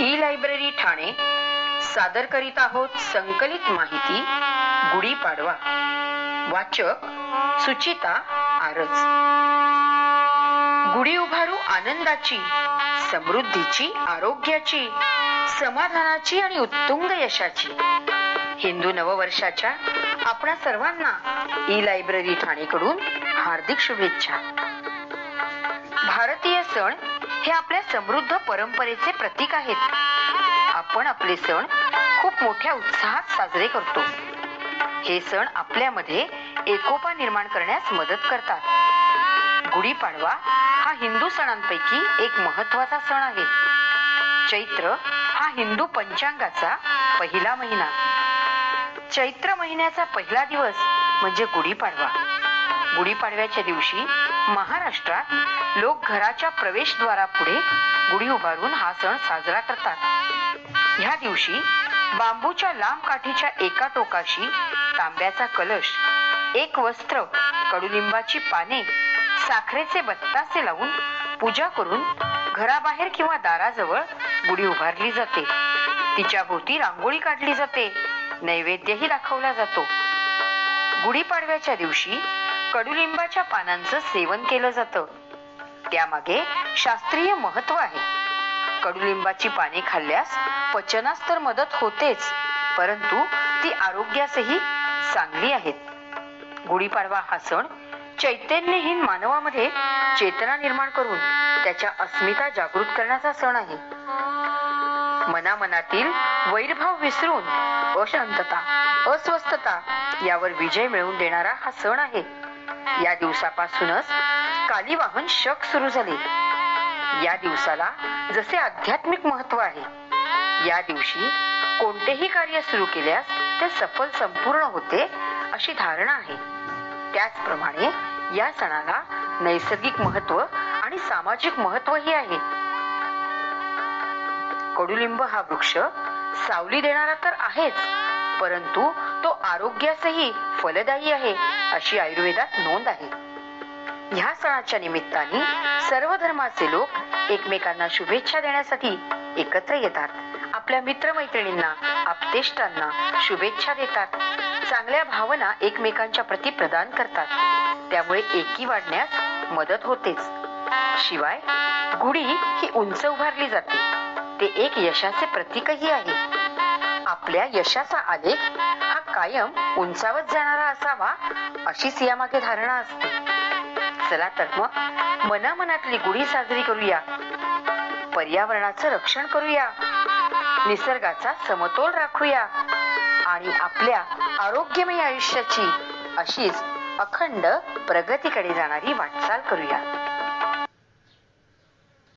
E library Thane सादर करीत आहोत संकलित माहिती गुढीपाडवा वाचक सुचिता आरज. गुढी उभारू आनंदाची समृद्धीची आरोग्याची समाधानाची आणि उत्तुंग यशाची. हिंदू नववर्षाच्या आपणा सर्वांना ई लायब्ररी ठाणेकडून हार्दिक शुभेच्छा. भारतीय सण हे आपल्या समृद्ध परंपरेचे प्रतीक आहेत. आपण आपले सण खूप मोठ्या उत्साहात साजरे करतो. हे सण आपल्यामध्ये एकोपा निर्माण करण्यास मदत करतात. गुढीपाडवा हा हिंदू सणांपैकी एक महत्त्वाचा सण आहे. चैत्र हा हिंदू पंचांगाचा पहिला महिना. चैत्र महिन्याचा पहिला दिवस म्हणजे गुढीपाडवा गुढीपाडव्याच्या दिवशी महाराष्ट्रात लोक घराच्या प्रवेशद्वारापुढे गुढी उभारून हा सण साजरा करतात. ह्या दिवशी बांबूच्या लांब काठीच्या एका टोकाशी तांब्याचा कलश एक वस्त्र कडुलिंबाची पाने साखरेचे बत्तासे लावून पूजा करून घराबाहेर किंवा दाराजवळ गुढी उभारली जाते. तिच्या भोवती रांगोळी काढली जाते. नैवेद्यही दाखवला जातो. गुढीपाडव्याच्या दिवशी कडुलिंबाच्या पानांचं सेवन केलं जातं. त्यामागे शास्त्रीय महत्त्व आहे. कडुलिंबाची पाने खाल्ल्यास पचनास तर मदत होतेच परंतु ती आरोग्यासही चांगली आहेत. गुढीपाडवा हा सण चैतन्यहीन मानवामध्ये चेतना निर्माण करून त्याच्या अस्मिता जागृत करण्याचा सण आहे. मनामनातील वैरभाव विसरून अशांतता अस्वस्थता यावर विजय मिळवून देणारा हा सण आहे. या दिवसापासूनच कालीवाहन शक सुरू झाले. या दिवसाला जसे आध्यात्मिक महत्त्व आहे या दिवशी कोणतेही कार्य सुरू केल्यास ते सफल संपूर्ण होते अशी धारणा आहे. त्याचप्रमाणे या सणाला नैसर्गिक महत्त्व आणि सामाजिक महत्वही आहे. कडुलिंब हा वृक्ष सावली देणारा तर आहेच परंतु तो आरोग्यासही फलदायी आहे. अशी आयुर्वेदात नोंद आहे. ह्या सणाच्या निमित्ताने सर्व धर्माचे लोक एकमेकांना शुभेच्छा देण्यासाठी एकत्र येतात. आपल्या मित्रमैत्रिणींना आपतेष्टांना शुभेच्छा देतात. चांगल्या भावना एकमेकांच्या प्रती प्रदान करतात. त्यामुळे एकी वाढण्यास मदत होतेच. शिवाय गुढी ही उंच उभारली जाते. ते एक यशाचे प्रतीकही आहे. आपल्या यशाचा आलेख हा कायम उंचावत जाणारा असावा अशीच यामागे धारणा असते. चला तर मग मनामनातली गुढी साजरी करूया. पर्यावरणाचं रक्षण करूया. निसर्गाचा समतोल राखूया. आणि आपल्या आरोग्यमय आयुष्याची अशीच अखंड प्रगतीकडे जाणारी वाटचाल करूया.